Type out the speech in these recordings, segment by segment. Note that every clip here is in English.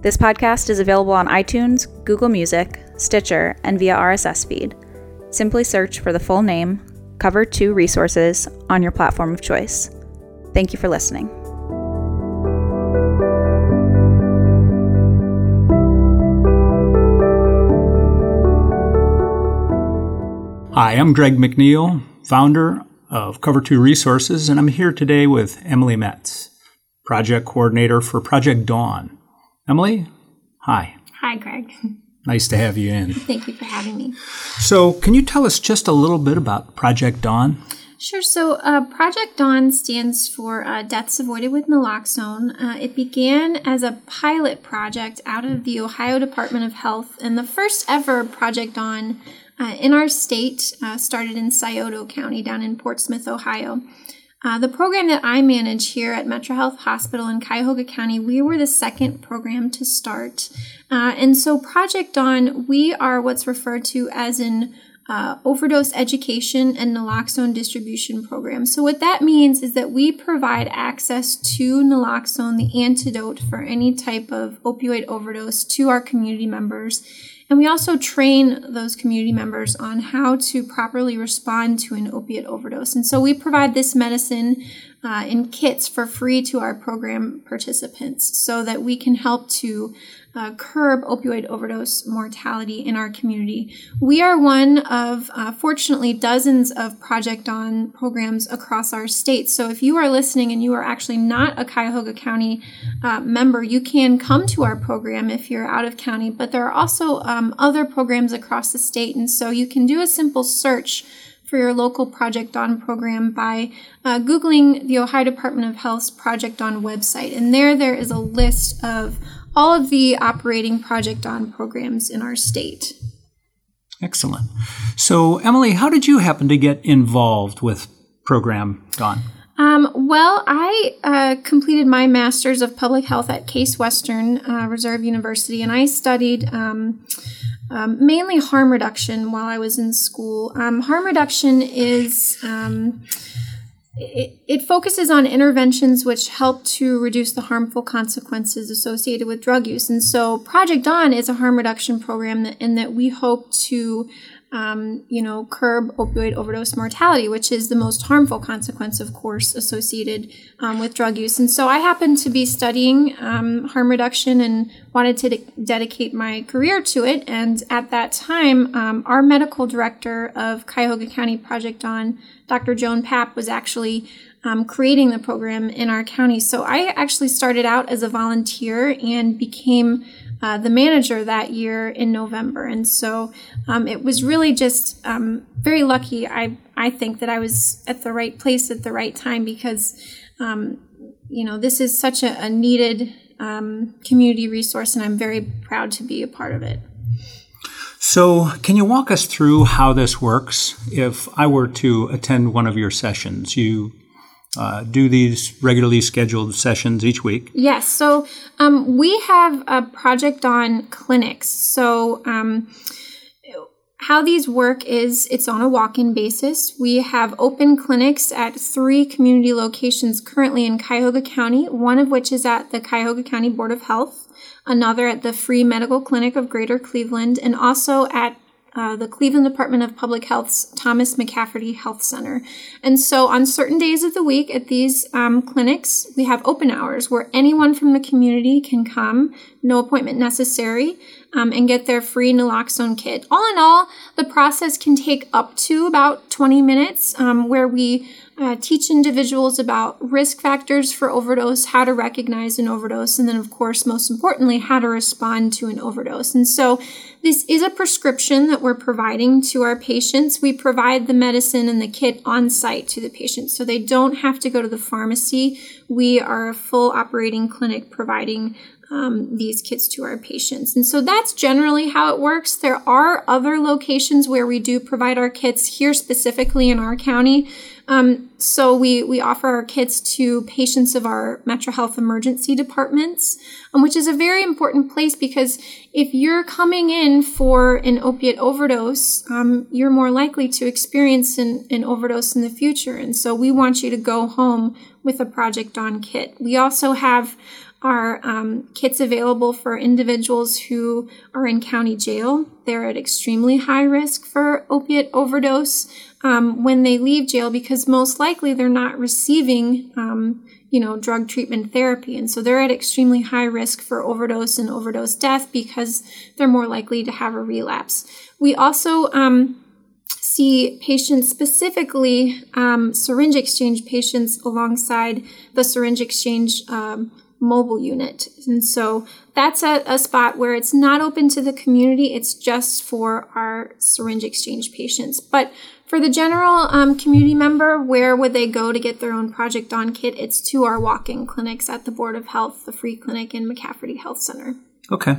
This podcast is available on iTunes, Google Music, Stitcher, and via RSS feed. Simply search for the full name, Cover 2 Resources, on your platform of choice. Thank you for listening. Hi, I'm Greg McNeil, founder of Cover 2 Resources, and I'm here today with Emily Metz, project coordinator for Project Dawn Emily, hi. Hi, Greg. Nice to have you in. Thank you for having me. So, can you tell us just a little bit about Project Dawn? Sure. So, uh, Project Dawn stands for uh, Deaths Avoided with Naloxone. Uh, it began as a pilot project out of the Ohio Department of Health, and the first ever Project Dawn uh, in our state uh, started in Scioto County down in Portsmouth, Ohio. Uh, the program that I manage here at Metro Health Hospital in Cuyahoga County, we were the second program to start. Uh, and so, Project Dawn, we are what's referred to as an uh, overdose education and naloxone distribution program. So, what that means is that we provide access to naloxone, the antidote for any type of opioid overdose, to our community members. And we also train those community members on how to properly respond to an opiate overdose. And so we provide this medicine uh, in kits for free to our program participants so that we can help to uh, curb opioid overdose mortality in our community. We are one of, uh, fortunately, dozens of Project Dawn programs across our state. So if you are listening and you are actually not a Cuyahoga County uh, member, you can come to our program if you're out of county. But there are also um, other programs across the state, and so you can do a simple search for your local Project Dawn program by uh, Googling the Ohio Department of Health's Project Dawn website. And there, there is a list of all of the operating Project Dawn programs in our state. Excellent. So, Emily, how did you happen to get involved with Program Dawn? Um, well, I uh, completed my master's of public health at Case Western uh, Reserve University, and I studied um, um, mainly harm reduction while I was in school. Um, harm reduction is um, it, it, focuses on interventions which help to reduce the harmful consequences associated with drug use. And so Project Dawn is a harm reduction program in that we hope to um, you know, curb opioid overdose mortality, which is the most harmful consequence, of course, associated um, with drug use. And so I happened to be studying um, harm reduction and wanted to de- dedicate my career to it. And at that time, um, our medical director of Cuyahoga County Project Dawn, Dr. Joan Papp, was actually um, creating the program in our county. So I actually started out as a volunteer and became uh, the manager that year in November. And so um, it was really just um, very lucky, I, I think, that I was at the right place at the right time because, um, you know, this is such a, a needed um, community resource, and I'm very proud to be a part of it. So, can you walk us through how this works? If I were to attend one of your sessions, you uh, do these regularly scheduled sessions each week? Yes. So um, we have a Project Dawn clinics. So um, how these work is it's on a walk-in basis. We have open clinics at three community locations currently in Cuyahoga County, one of which is at the Cuyahoga County Board of Health, another at the Free Medical Clinic of Greater Cleveland, and also at uh, the Cleveland Department of Public Health's Thomas McCafferty Health Center. And so on certain days of the week at these um, clinics, we have open hours where anyone from the community can come, no appointment necessary, um, and get their free naloxone kit. All in all, the process can take up to about 20 minutes um, where we uh, teach individuals about risk factors for overdose, how to recognize an overdose, and then, of course, most importantly, how to respond to an overdose. And so, this is a prescription that we're providing to our patients. We provide the medicine and the kit on site to the patient, so they don't have to go to the pharmacy. We are a full operating clinic providing um, these kits to our patients. And so that's generally how it works. There are other locations where we do provide our kits here specifically in our county. Um, so we, we offer our kits to patients of our Metro Health emergency departments, um, which is a very important place because if you're coming in for an opiate overdose, um, you're more likely to experience an, an overdose in the future. And so we want you to go home with a Project Dawn kit. We also have are um, kits available for individuals who are in county jail. They're at extremely high risk for opiate overdose um, when they leave jail because most likely they're not receiving, um, you know, drug treatment therapy, and so they're at extremely high risk for overdose and overdose death because they're more likely to have a relapse. We also um, see patients, specifically um, syringe exchange patients, alongside the syringe exchange um, mobile unit. And so that's a, a, spot where it's not open to the community, it's just for our syringe exchange patients. But for the general um, community member, where would they go to get their own Project Dawn kit? It's to our walk in clinics at the Board of Health, the free clinic in McCafferty Health Center. Okay.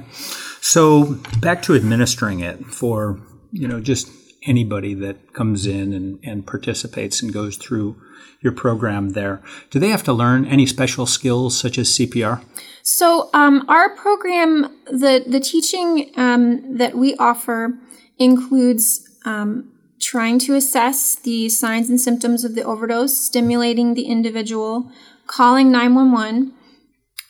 So back to administering it for, you know, just anybody that comes in and, and participates and goes through your program there. Do they have to learn any special skills such as CPR? So um, our program, the the teaching um, that we offer includes um, trying to assess the signs and symptoms of the overdose, stimulating the individual, calling nine one one.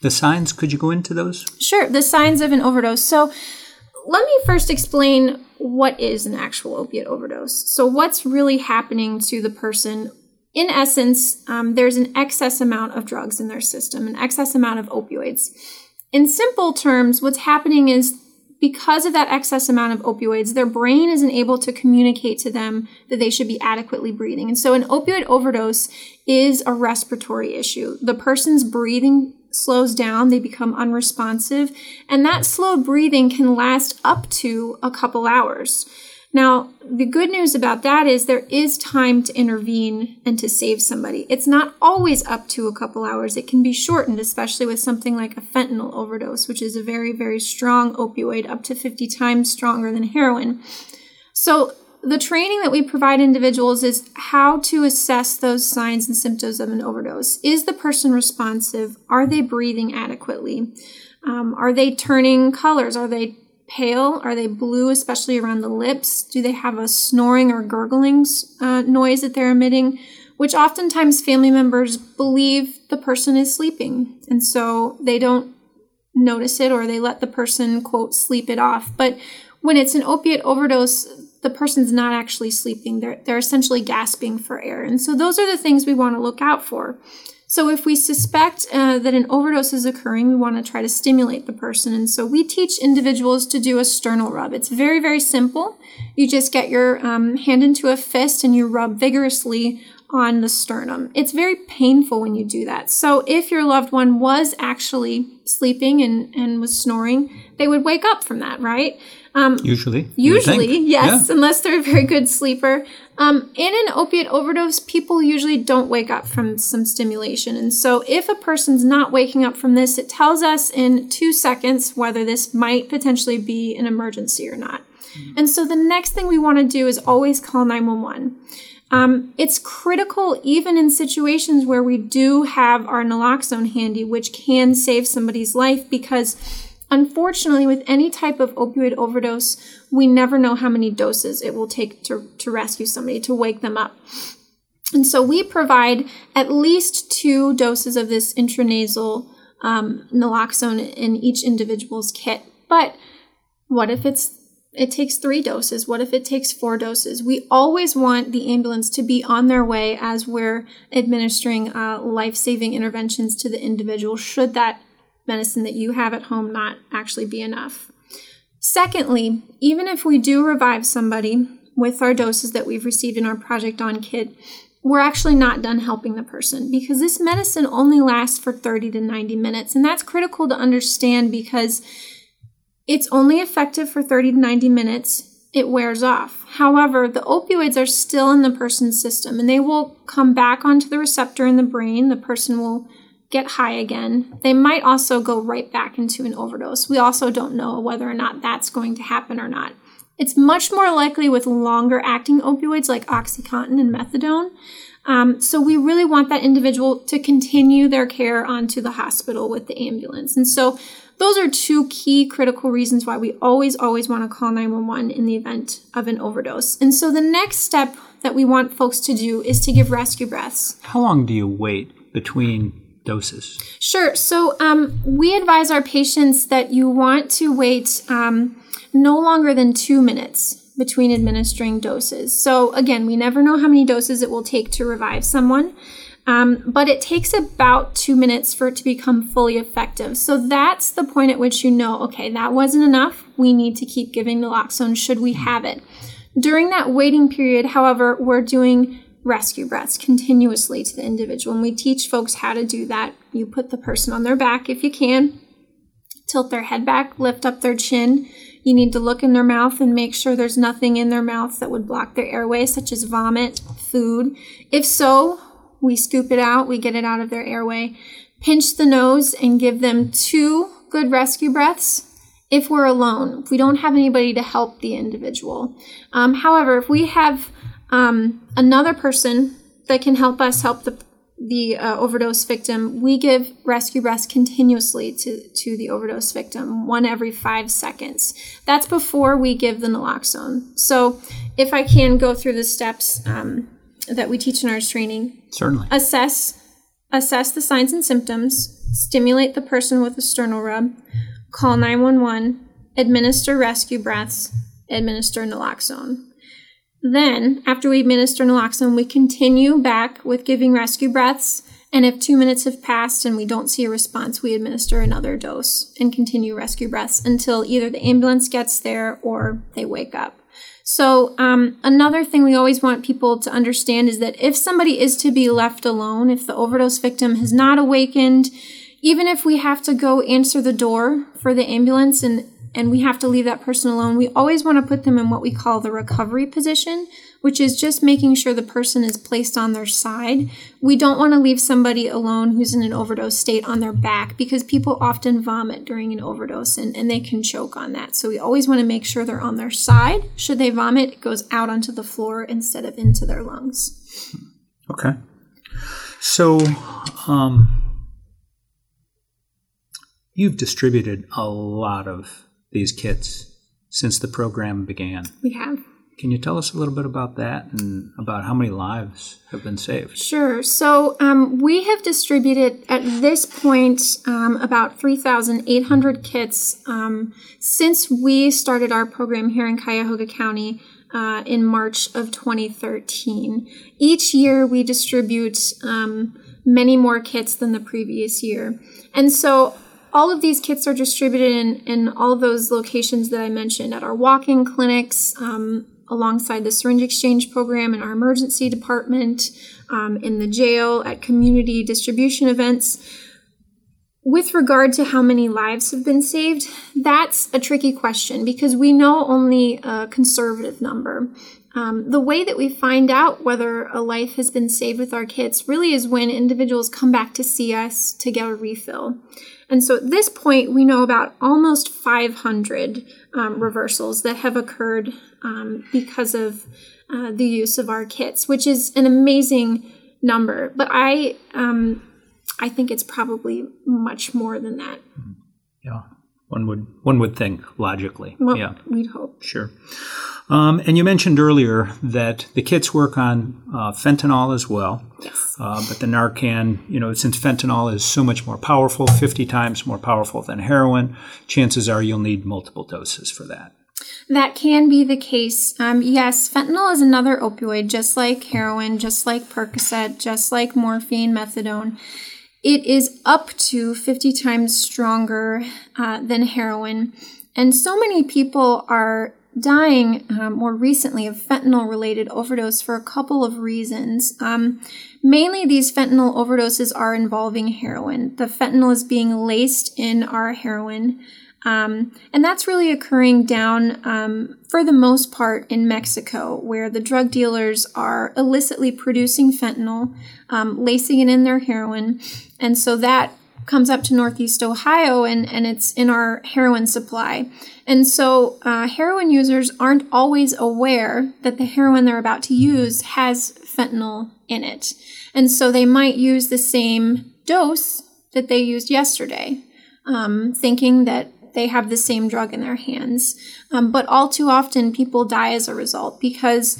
The signs, could you go into those? Sure. The signs of an overdose. So let me first explain what is an actual opiate overdose. So, what's really happening to the person in essence, um, there's an excess amount of drugs in their system, an excess amount of opioids. In simple terms, what's happening is because of that excess amount of opioids, their brain isn't able to communicate to them that they should be adequately breathing. And so an opioid overdose is a respiratory issue. The person's breathing slows down, they become unresponsive, and that slow breathing can last up to a couple hours. Now, the good news about that is there is time to intervene and to save somebody. It's not always up to a couple hours. It can be shortened, especially with something like a fentanyl overdose, which is a very, very strong opioid, up to 50 times stronger than heroin. So, the training that we provide individuals is how to assess those signs and symptoms of an overdose. Is the person responsive? Are they breathing adequately? Um, are they turning colors? Are they pale? Are they blue, especially around the lips? Do they have a snoring or gurgling uh, noise that they're emitting? Which oftentimes family members believe the person is sleeping. And so they don't notice it or they let the person, quote, sleep it off. But when it's an opiate overdose, the person's not actually sleeping. They're, they're essentially gasping for air. And so those are the things we want to look out for. So, if we suspect uh, that an overdose is occurring, we want to try to stimulate the person. And so, we teach individuals to do a sternal rub. It's very, very simple. You just get your um, hand into a fist and you rub vigorously on the sternum. It's very painful when you do that. So, if your loved one was actually sleeping and, and was snoring, they would wake up from that, right? Um, usually. Usually, yes, yeah. unless they're a very good sleeper. Um, in an opiate overdose, people usually don't wake up from some stimulation. And so, if a person's not waking up from this, it tells us in two seconds whether this might potentially be an emergency or not. And so, the next thing we want to do is always call 911. Um, it's critical even in situations where we do have our naloxone handy, which can save somebody's life because Unfortunately, with any type of opioid overdose, we never know how many doses it will take to, to rescue somebody, to wake them up. And so we provide at least two doses of this intranasal um, naloxone in each individual's kit. But what if it's it takes three doses? What if it takes four doses? We always want the ambulance to be on their way as we're administering uh, life saving interventions to the individual, should that medicine that you have at home not actually be enough. Secondly, even if we do revive somebody with our doses that we've received in our Project Dawn kit, we're actually not done helping the person because this medicine only lasts for 30 to 90 minutes. And that's critical to understand because it's only effective for 30 to 90 minutes. It wears off. However, the opioids are still in the person's system and they will come back onto the receptor in the brain. The person will get high again. They might also go right back into an overdose. We also don't know whether or not that's going to happen or not. It's much more likely with longer acting opioids like Oxycontin and methadone. Um, so we really want that individual to continue their care onto the hospital with the ambulance. And so those are two key critical reasons why we always, always want to call 911 in the event of an overdose. And so the next step that we want folks to do is to give rescue breaths. How long do you wait between doses? Sure. So um, we advise our patients that you want to wait um, no longer than two minutes between administering doses. So again, we never know how many doses it will take to revive someone. Um, but it takes about two minutes for it to become fully effective. So that's the point at which you know, okay, that wasn't enough. We need to keep giving naloxone should we have it. During that waiting period, however, we're doing rescue breaths continuously to the individual. And we teach folks how to do that. You put the person on their back if you can, tilt their head back, lift up their chin. You need to look in their mouth and make sure there's nothing in their mouth that would block their airway, such as vomit, food. If so, we scoop it out, we get it out of their airway. Pinch the nose and give them two good rescue breaths if we're alone, if we don't have anybody to help the individual. Um, however, if we have um, another person that can help us help the the uh, overdose victim, we give rescue breaths continuously to, to the overdose victim, one every five seconds. That's before we give the naloxone. So, if I can go through the steps um, that we teach in our training, certainly assess assess the signs and symptoms, stimulate the person with a sternal rub, call 911, administer rescue breaths, administer naloxone. Then, after we administer naloxone, we continue back with giving rescue breaths. And if two minutes have passed and we don't see a response, we administer another dose and continue rescue breaths until either the ambulance gets there or they wake up. So, um, another thing we always want people to understand is that if somebody is to be left alone, if the overdose victim has not awakened, even if we have to go answer the door for the ambulance and and we have to leave that person alone, we always want to put them in what we call the recovery position, which is just making sure the person is placed on their side. We don't want to leave somebody alone who's in an overdose state on their back because people often vomit during an overdose and, and they can choke on that. So we always want to make sure they're on their side. Should they vomit, it goes out onto the floor instead of into their lungs. Okay. So, um, you've distributed a lot of these kits since the program began. We have. Can you tell us a little bit about that and about how many lives have been saved? Sure. So um, we have distributed at this point um, about 3,800 kits um, since we started our program here in Cuyahoga County. Uh, in March of 2013. Each year we distribute um, many more kits than the previous year. And so all of these kits are distributed in, in all those locations that I mentioned at our walk in clinics, um, alongside the syringe exchange program in our emergency department, um, in the jail, at community distribution events. With regard to how many lives have been saved, that's a tricky question because we know only a conservative number. Um, the way that we find out whether a life has been saved with our kits really is when individuals come back to see us to get a refill. And so at this point, we know about almost 500 um, reversals that have occurred um, because of uh, the use of our kits, which is an amazing number. But I, um, I think it's probably much more than that. Yeah, one would one would think logically. Well, yeah, we'd hope. Sure. Um, and you mentioned earlier that the kits work on uh, fentanyl as well. Yes. Uh, but the Narcan, you know, since fentanyl is so much more powerful, 50 times more powerful than heroin, chances are you'll need multiple doses for that. That can be the case. Um, yes, fentanyl is another opioid, just like heroin, just like Percocet, just like morphine, methadone. It is up to 50 times stronger uh, than heroin. And so many people are dying um, more recently of fentanyl related overdose for a couple of reasons. Um, mainly, these fentanyl overdoses are involving heroin. The fentanyl is being laced in our heroin. Um, and that's really occurring down, um, for the most part, in Mexico, where the drug dealers are illicitly producing fentanyl, um, lacing it in their heroin. And so that comes up to Northeast Ohio and, and it's in our heroin supply. And so uh, heroin users aren't always aware that the heroin they're about to use has fentanyl in it. And so they might use the same dose that they used yesterday, um, thinking that they have the same drug in their hands. Um, but all too often, people die as a result because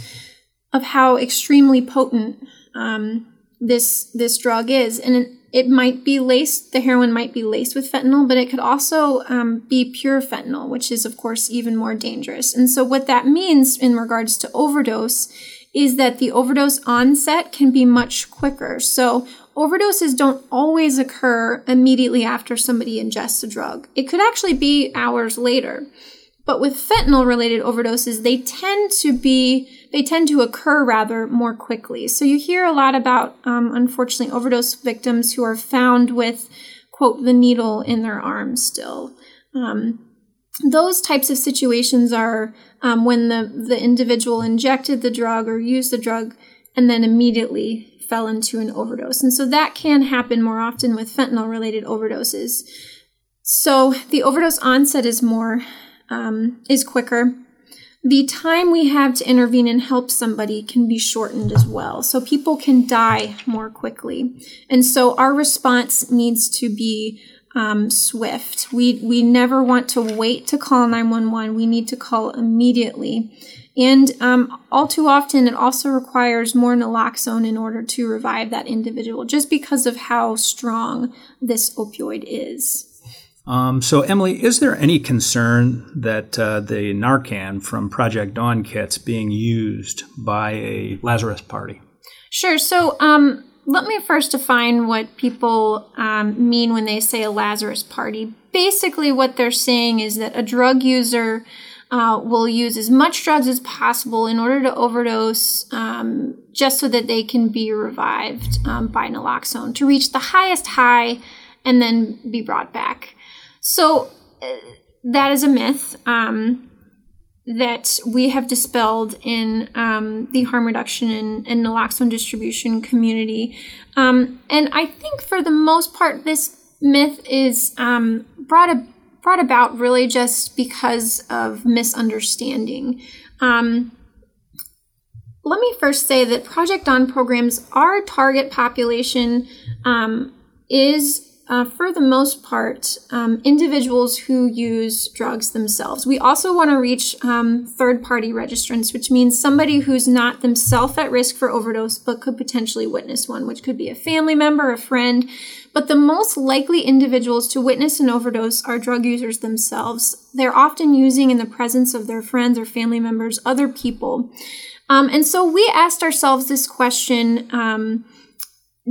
of how extremely potent um, this this drug is, and it, might be laced. The heroin might be laced with fentanyl, but it could also um, be pure fentanyl, which is of course even more dangerous. And so, what that means in regards to overdose is that the overdose onset can be much quicker. So, overdoses don't always occur immediately after somebody ingests a drug. It could actually be hours later. But with fentanyl related overdoses, they tend to be, they tend to occur rather more quickly. So you hear a lot about, um, unfortunately, overdose victims who are found with, quote, the needle in their arm still. Um, those types of situations are um, when the, the individual injected the drug or used the drug and then immediately fell into an overdose. And so that can happen more often with fentanyl related overdoses. So the overdose onset is more um, is quicker. The time we have to intervene and help somebody can be shortened as well. So people can die more quickly. And so our response needs to be um, swift. We, we never want to wait to call 911. We need to call immediately. And um, all too often, it also requires more naloxone in order to revive that individual, just because of how strong this opioid is. Um, so, Emily, is there any concern that uh, the Narcan from Project Dawn kits being used by a Lazarus party? Sure. So, um, let me first define what people um, mean when they say a Lazarus party. Basically, what they're saying is that a drug user uh, will use as much drugs as possible in order to overdose um, just so that they can be revived um, by naloxone to reach the highest high and then be brought back. So uh, that is a myth um, that we have dispelled in um, the harm reduction and, and, naloxone distribution community. Um, and I think for the most part, this myth is um, brought, a, brought about really just because of misunderstanding. Um, let me first say that Project Dawn programs, our target population um, is uh, for the most part, um, individuals who use drugs themselves. We also want to reach um, third party registrants, which means somebody who's not themselves at risk for overdose but could potentially witness one, which could be a family member, a friend. But the most likely individuals to witness an overdose are drug users themselves. They're often using in the presence of their friends or family members, other people. Um, and so we asked ourselves this question um,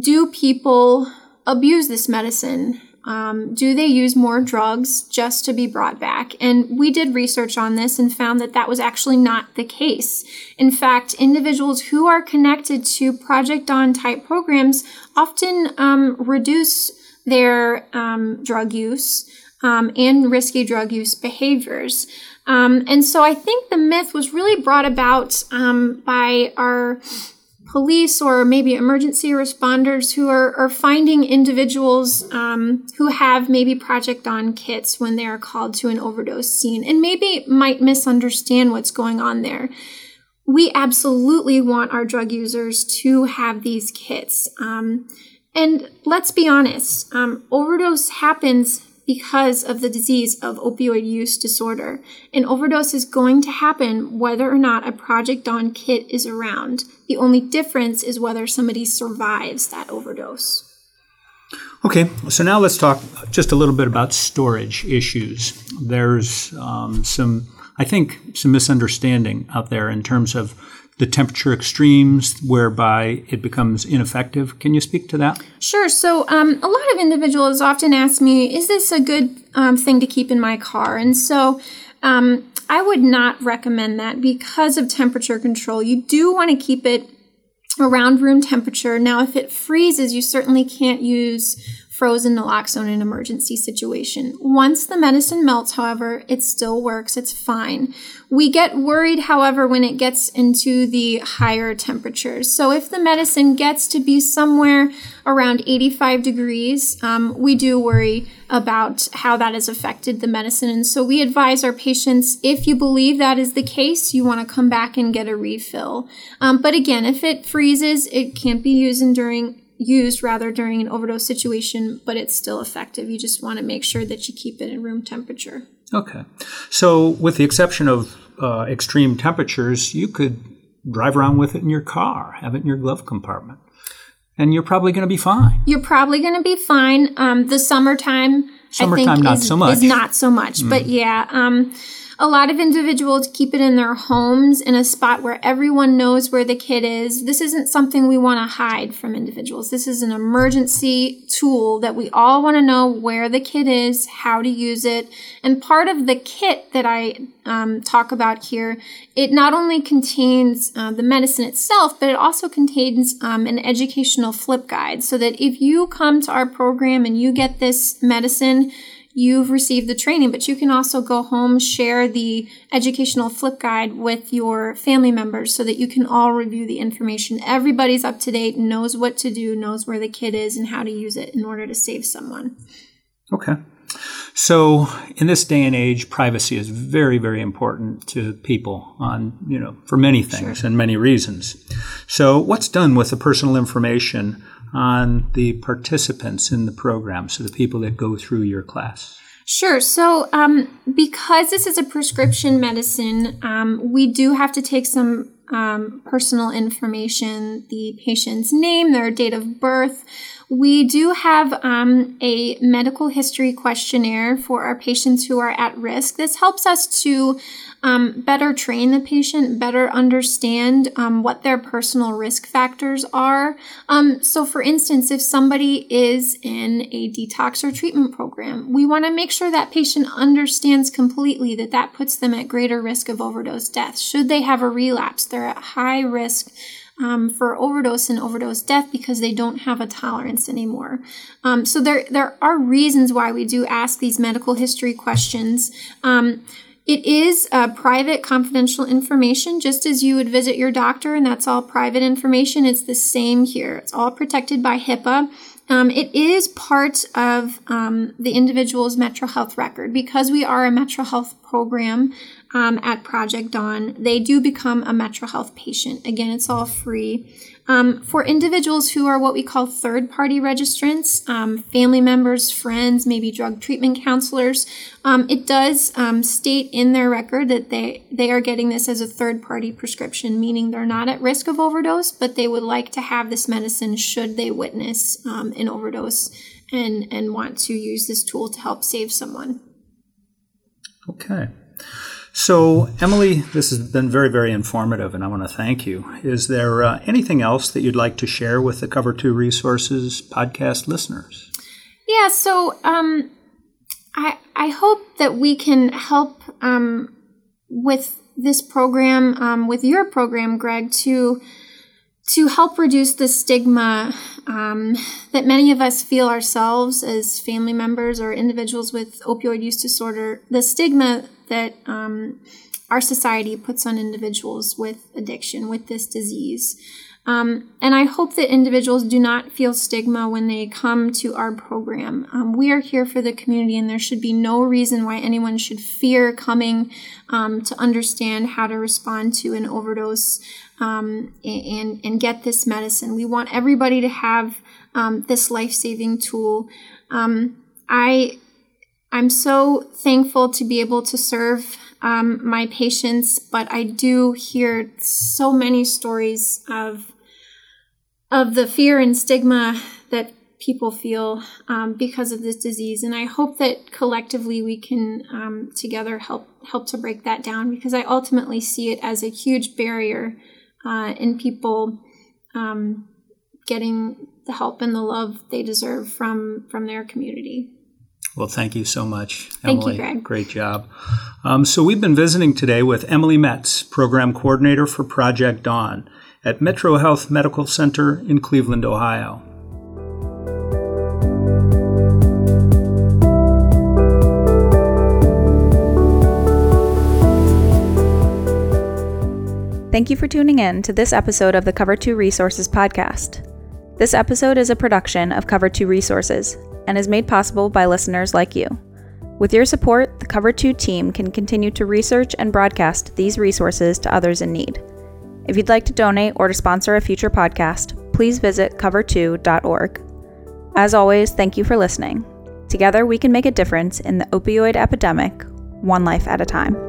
Do people abuse this medicine? Um, do they use more drugs just to be brought back? And we did research on this and found that that was actually not the case. In fact, individuals who are connected to Project Dawn type programs often um, reduce their um, drug use um, and risky drug use behaviors. Um, and so I think the myth was really brought about um, by our police or maybe emergency responders who are, are finding individuals um, who have maybe Project Dawn kits when they are called to an overdose scene and maybe might misunderstand what's going on there. We absolutely want our drug users to have these kits. Um, and let's be honest, um, overdose happens because of the disease of opioid use disorder. An overdose is going to happen whether or not a Project Dawn kit is around. The only difference is whether somebody survives that overdose. Okay, so now let's talk just a little bit about storage issues. There's um, some I think, some misunderstanding out there in terms of the temperature extremes whereby it becomes ineffective. Can you speak to that? Sure. So, um, a lot of individuals often ask me, is this a good um, thing to keep in my car? And so, um, I would not recommend that because of temperature control. You do want to keep it around room temperature. Now, if it freezes, you certainly can't use frozen naloxone in an emergency situation. Once the medicine melts, however, it still works. It's fine. We get worried, however, when it gets into the higher temperatures. So if the medicine gets to be somewhere around 85 degrees, um, we do worry about how that has affected the medicine. And so we advise our patients if you believe that is the case, you want to come back and get a refill. Um, but again, if it freezes, it can't be used during used rather during an overdose situation, but it's still effective. You just want to make sure that you keep it in room temperature. Okay. So, with the exception of uh, extreme temperatures, you could drive around with it in your car, have it in your glove compartment, and you're probably going to be fine. You're probably going to be fine. Um, the summertime, summertime, I think, not is, so much. is not so much. Mm. But yeah. Um, a lot of individuals keep it in their homes in a spot where everyone knows where the kid is. This isn't something we want to hide from individuals. This is an emergency tool that we all want to know where the kid is, how to use it. And part of the kit that I um, talk about here, it not only contains uh, the medicine itself, but it also contains um, an educational flip guide so that if you come to our program and you get this medicine, you've received the training, but you can also go home, share the educational flip guide with your family members so that you can all review the information. Everybody's up to date, knows what to do, knows where the kid is, and how to use it in order to save someone. Okay. So, in this day and age, privacy is very, very important to people on, you know, for many things sure. and many reasons. So, what's done with the personal information on the participants in the program, so the people that go through your class? Sure. So, um, because this is a prescription medicine, um, we do have to take some um, personal information the patient's name, their date of birth. We do have um, a medical history questionnaire for our patients who are at risk. This helps us to um, better train the patient, better understand um, what their personal risk factors are. Um, so, for instance, if somebody is in a detox or treatment program, we want to make sure that patient understands completely that that puts them at greater risk of overdose death. Should they have a relapse, they're at high risk um, for overdose and overdose death because they don't have a tolerance anymore. Um, so there there are reasons why we do ask these medical history questions. Um, it is uh, private, confidential information, just as you would visit your doctor, and that's all private information. It's the same here. It's all protected by HIPAA. Um, it is part of um, the individual's Metro Health record because we are a Metro Health program um, at Project Dawn. They do become a Metro Health patient. Again, it's all free. Um, for individuals who are what we call third party registrants, um, family members, friends, maybe drug treatment counselors, um, it does um, state in their record that they, they are getting this as a third party prescription, meaning they're not at risk of overdose, but they would like to have this medicine should they witness um, an overdose and, and want to use this tool to help save someone. Okay. So, Emily, this has been very, very informative, and I want to thank you. Is there uh, anything else that you'd like to share with the Cover 2 Resources podcast listeners? Yeah, so um, I, I hope that we can help um, with this program, um, with your program, Greg, to to help reduce the stigma um, that many of us feel ourselves as family members or individuals with opioid use disorder, the stigma that um, our society puts on individuals with addiction, with this disease. Um, and I hope that individuals do not feel stigma when they come to our program. Um, we are here for the community, and there should be no reason why anyone should fear coming um, to understand how to respond to an overdose um, and, and get this medicine. We want everybody to have um, this life saving tool. Um, I I'm so thankful to be able to serve um, my patients, but I do hear so many stories of of the fear and stigma that people feel um, because of this disease. And I hope that collectively we can um, together help help to break that down because I ultimately see it as a huge barrier uh, in people um, getting the help and the love they deserve from from their community. Well, thank you so much, Thank Emily. you, Greg. Great job. Um, so, we've been visiting today with Emily Metz, Program Coordinator for Project Dawn at Metro Health Medical Center in Cleveland, Ohio. Thank you for tuning in to this episode of the Cover 2 Resources podcast. This episode is a production of Cover 2 Resources and is made possible by listeners like you. With your support, the Cover 2 team can continue to research and broadcast these resources to others in need. If you'd like to donate or to sponsor a future podcast, please visit cover2.org. As always, thank you for listening. Together, we can make a difference in the opioid epidemic, one life at a time.